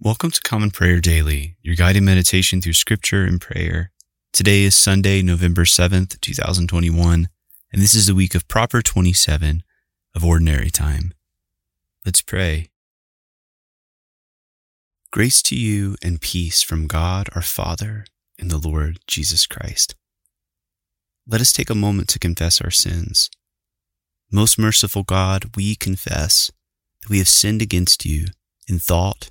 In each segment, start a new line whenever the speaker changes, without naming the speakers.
Welcome to Common Prayer Daily, your guided meditation through scripture and prayer. Today is Sunday, November 7th, 2021, and this is the week of Proper 27 of Ordinary Time. Let's pray. Grace to you and peace from God our Father and the Lord Jesus Christ. Let us take a moment to confess our sins. Most merciful God, we confess that we have sinned against you in thought,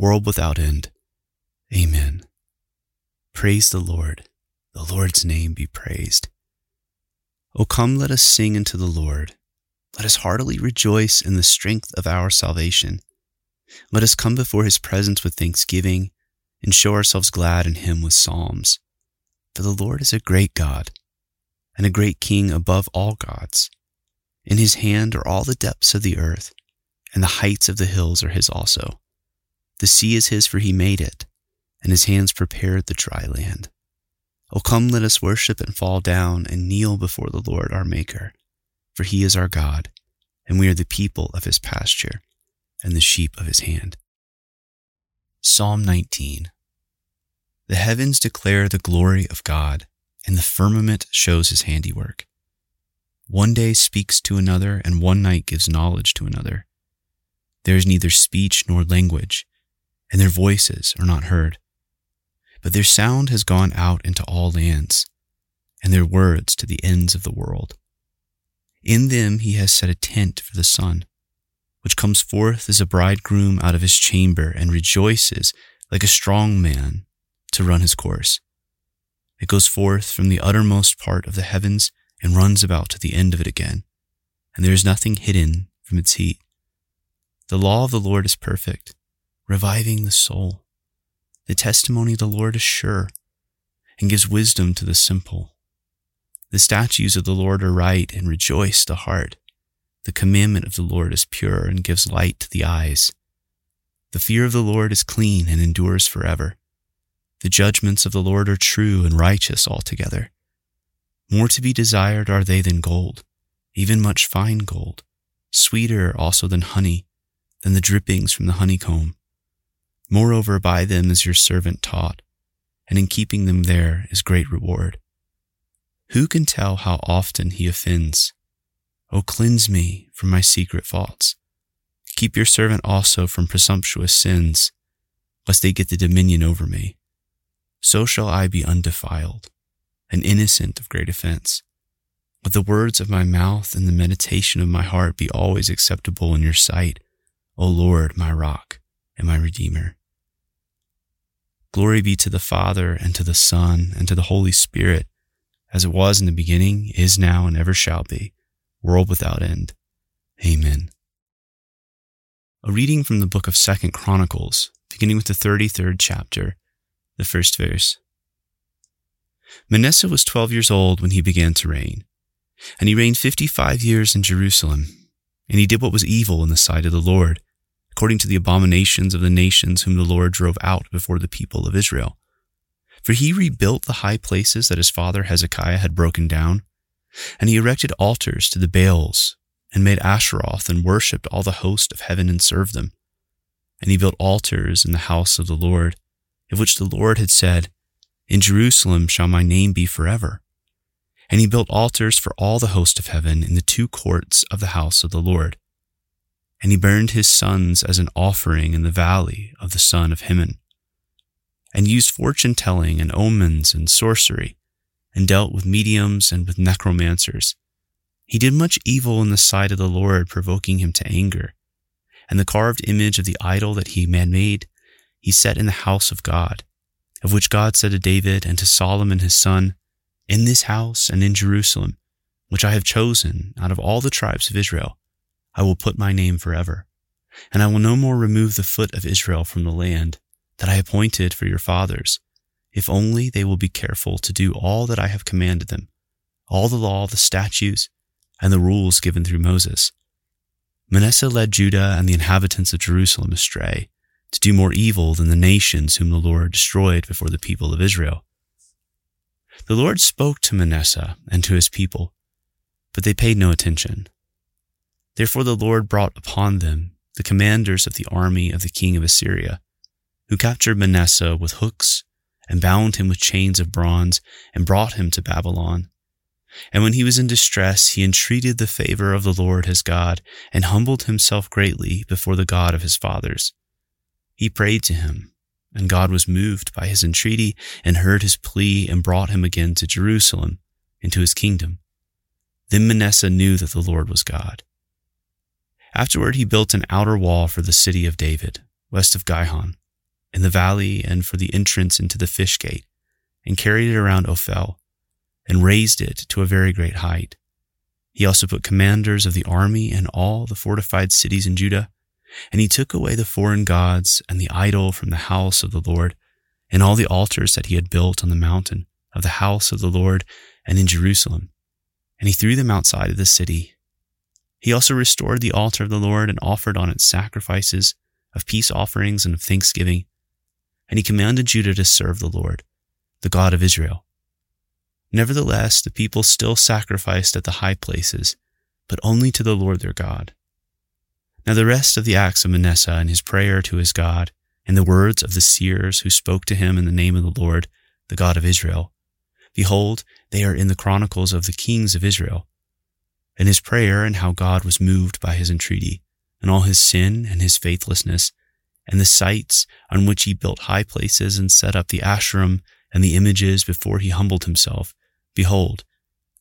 world without end. Amen. Praise the Lord. The Lord's name be praised. O come, let us sing unto the Lord. Let us heartily rejoice in the strength of our salvation. Let us come before his presence with thanksgiving and show ourselves glad in him with psalms. For the Lord is a great God and a great King above all gods. In his hand are all the depths of the earth, and the heights of the hills are his also. The sea is his, for he made it, and his hands prepared the dry land. O come, let us worship and fall down and kneel before the Lord our Maker, for he is our God, and we are the people of his pasture and the sheep of his hand. Psalm 19 The heavens declare the glory of God, and the firmament shows his handiwork. One day speaks to another, and one night gives knowledge to another. There is neither speech nor language and their voices are not heard. But their sound has gone out into all lands, and their words to the ends of the world. In them he has set a tent for the sun, which comes forth as a bridegroom out of his chamber and rejoices like a strong man to run his course. It goes forth from the uttermost part of the heavens and runs about to the end of it again, and there is nothing hidden from its heat. The law of the Lord is perfect reviving the soul. The testimony of the Lord is sure and gives wisdom to the simple. The statutes of the Lord are right and rejoice the heart. The commandment of the Lord is pure and gives light to the eyes. The fear of the Lord is clean and endures forever. The judgments of the Lord are true and righteous altogether. More to be desired are they than gold, even much fine gold, sweeter also than honey, than the drippings from the honeycomb. Moreover, by them is your servant taught, and in keeping them there is great reward. Who can tell how often he offends? O cleanse me from my secret faults. Keep your servant also from presumptuous sins, lest they get the dominion over me. So shall I be undefiled, and innocent of great offense. Let the words of my mouth and the meditation of my heart be always acceptable in your sight, O Lord, my rock and my redeemer. Glory be to the Father, and to the Son, and to the Holy Spirit, as it was in the beginning, is now, and ever shall be, world without end. Amen. A reading from the book of Second Chronicles, beginning with the 33rd chapter, the first verse. Manasseh was 12 years old when he began to reign, and he reigned 55 years in Jerusalem, and he did what was evil in the sight of the Lord according to the abominations of the nations whom the Lord drove out before the people of Israel. For he rebuilt the high places that his father Hezekiah had broken down, and he erected altars to the Baals, and made Asheroth, and worshipped all the host of heaven and served them. And he built altars in the house of the Lord, of which the Lord had said, In Jerusalem shall my name be forever. And he built altars for all the host of heaven in the two courts of the house of the Lord and he burned his sons as an offering in the valley of the son of Hinnom. and used fortune telling and omens and sorcery, and dealt with mediums and with necromancers. He did much evil in the sight of the Lord, provoking him to anger. And the carved image of the idol that he man made, he set in the house of God, of which God said to David and to Solomon his son, In this house and in Jerusalem, which I have chosen out of all the tribes of Israel, I will put my name forever. And I will no more remove the foot of Israel from the land that I appointed for your fathers, if only they will be careful to do all that I have commanded them, all the law, the statutes, and the rules given through Moses. Manasseh led Judah and the inhabitants of Jerusalem astray, to do more evil than the nations whom the Lord destroyed before the people of Israel. The Lord spoke to Manasseh and to his people, but they paid no attention. Therefore the Lord brought upon them the commanders of the army of the king of Assyria, who captured Manasseh with hooks and bound him with chains of bronze and brought him to Babylon. And when he was in distress, he entreated the favor of the Lord his God and humbled himself greatly before the God of his fathers. He prayed to him, and God was moved by his entreaty and heard his plea and brought him again to Jerusalem into his kingdom. Then Manasseh knew that the Lord was God. Afterward, he built an outer wall for the city of David, west of Gihon, in the valley and for the entrance into the fish gate, and carried it around Ophel, and raised it to a very great height. He also put commanders of the army in all the fortified cities in Judah, and he took away the foreign gods and the idol from the house of the Lord, and all the altars that he had built on the mountain of the house of the Lord and in Jerusalem, and he threw them outside of the city. He also restored the altar of the Lord and offered on it sacrifices of peace offerings and of thanksgiving, and he commanded Judah to serve the Lord, the God of Israel. Nevertheless, the people still sacrificed at the high places, but only to the Lord their God. Now the rest of the acts of Manasseh and his prayer to his God, and the words of the seers who spoke to him in the name of the Lord, the God of Israel, behold, they are in the chronicles of the kings of Israel. And his prayer and how God was moved by his entreaty, and all his sin and his faithlessness, and the sites on which he built high places and set up the Asherim and the images before he humbled himself, behold,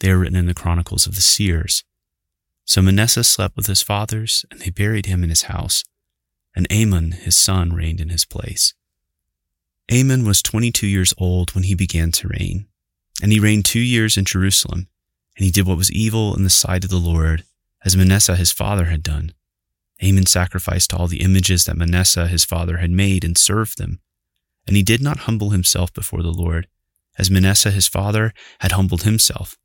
they are written in the chronicles of the seers. So Manasseh slept with his fathers, and they buried him in his house, and Amon his son reigned in his place. Amon was twenty two years old when he began to reign, and he reigned two years in Jerusalem, and he did what was evil in the sight of the Lord, as Manasseh his father had done. Amon sacrificed to all the images that Manasseh his father had made and served them. And he did not humble himself before the Lord, as Manasseh his father had humbled himself.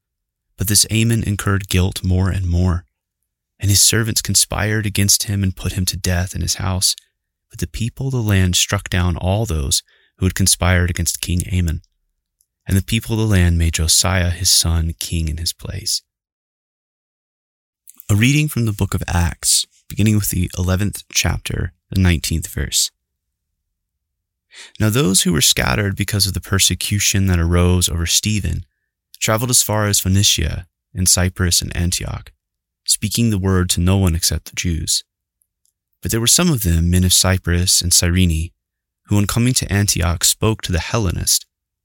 But this Amon incurred guilt more and more. And his servants conspired against him and put him to death in his house. But the people of the land struck down all those who had conspired against King Amon. And the people of the land made Josiah his son king in his place. A reading from the book of Acts beginning with the 11th chapter, the 19th verse. Now, those who were scattered because of the persecution that arose over Stephen traveled as far as Phoenicia and Cyprus and Antioch, speaking the word to no one except the Jews. But there were some of them, men of Cyprus and Cyrene, who, on coming to Antioch, spoke to the Hellenists,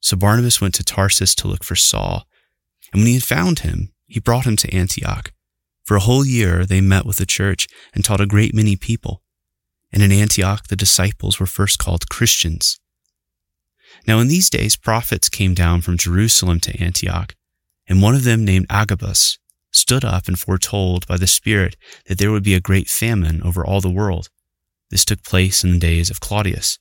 So Barnabas went to Tarsus to look for Saul, and when he had found him, he brought him to Antioch. For a whole year they met with the church and taught a great many people. And in Antioch the disciples were first called Christians. Now in these days prophets came down from Jerusalem to Antioch, and one of them named Agabus stood up and foretold by the Spirit that there would be a great famine over all the world. This took place in the days of Claudius.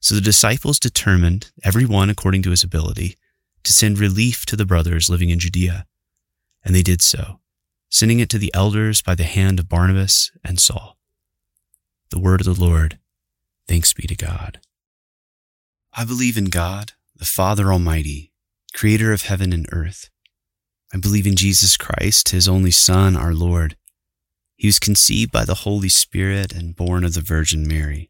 So the disciples determined, every one according to his ability, to send relief to the brothers living in Judea. And they did so sending it to the elders by the hand of Barnabas and Saul. The word of the Lord. Thanks be to God. I believe in God, the Father Almighty, creator of heaven and earth. I believe in Jesus Christ, his only Son, our Lord. He was conceived by the Holy Spirit and born of the Virgin Mary.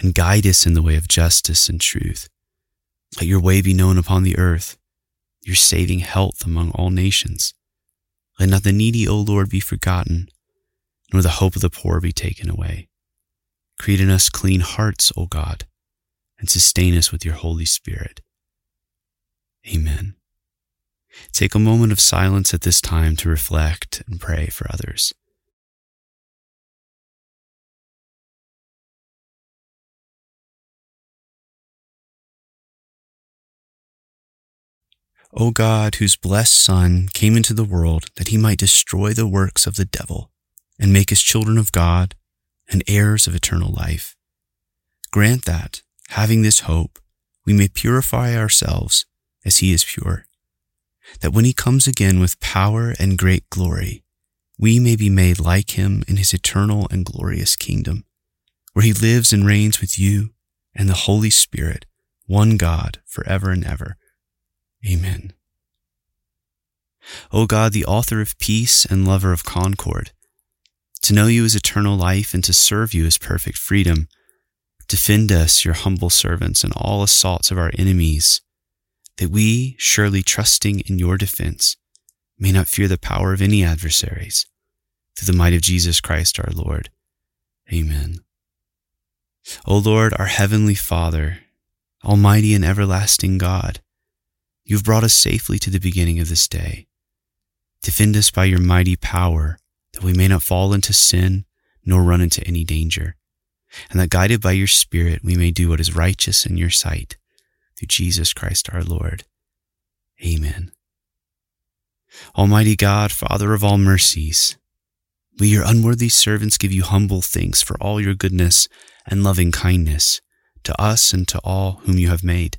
and guide us in the way of justice and truth. Let your way be known upon the earth, your saving health among all nations. Let not the needy, O Lord, be forgotten, nor the hope of the poor be taken away. Create in us clean hearts, O God and sustain us with your Holy Spirit. Amen. Take a moment of silence at this time to reflect and pray for others. O God, whose blessed Son came into the world that he might destroy the works of the devil and make us children of God and heirs of eternal life, grant that, having this hope, we may purify ourselves as he is pure, that when he comes again with power and great glory, we may be made like him in his eternal and glorious kingdom, where he lives and reigns with you and the Holy Spirit, one God, forever and ever. Amen. O God, the author of peace and lover of concord, to know you is eternal life and to serve you is perfect freedom. Defend us, your humble servants, in all assaults of our enemies, that we, surely trusting in your defense, may not fear the power of any adversaries. Through the might of Jesus Christ our Lord. Amen. O Lord, our heavenly Father, Almighty and everlasting God, you have brought us safely to the beginning of this day. Defend us by your mighty power, that we may not fall into sin nor run into any danger and that guided by your Spirit we may do what is righteous in your sight, through Jesus Christ our Lord. Amen. Almighty God, Father of all mercies, we, your unworthy servants, give you humble thanks for all your goodness and loving kindness to us and to all whom you have made.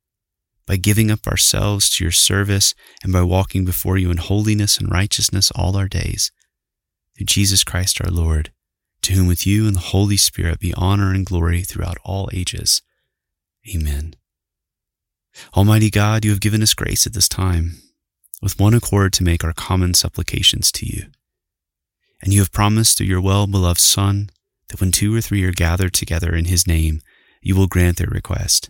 By giving up ourselves to your service and by walking before you in holiness and righteousness all our days. Through Jesus Christ our Lord, to whom with you and the Holy Spirit be honor and glory throughout all ages. Amen. Almighty God, you have given us grace at this time, with one accord to make our common supplications to you. And you have promised through your well beloved Son that when two or three are gathered together in his name, you will grant their request.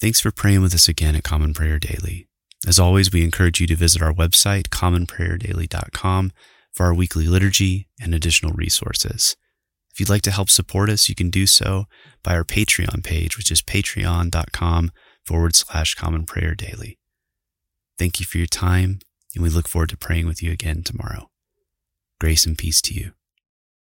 Thanks for praying with us again at Common Prayer Daily. As always, we encourage you to visit our website, commonprayerdaily.com, for our weekly liturgy and additional resources. If you'd like to help support us, you can do so by our Patreon page, which is patreon.com forward slash common prayer daily. Thank you for your time, and we look forward to praying with you again tomorrow. Grace and peace to you.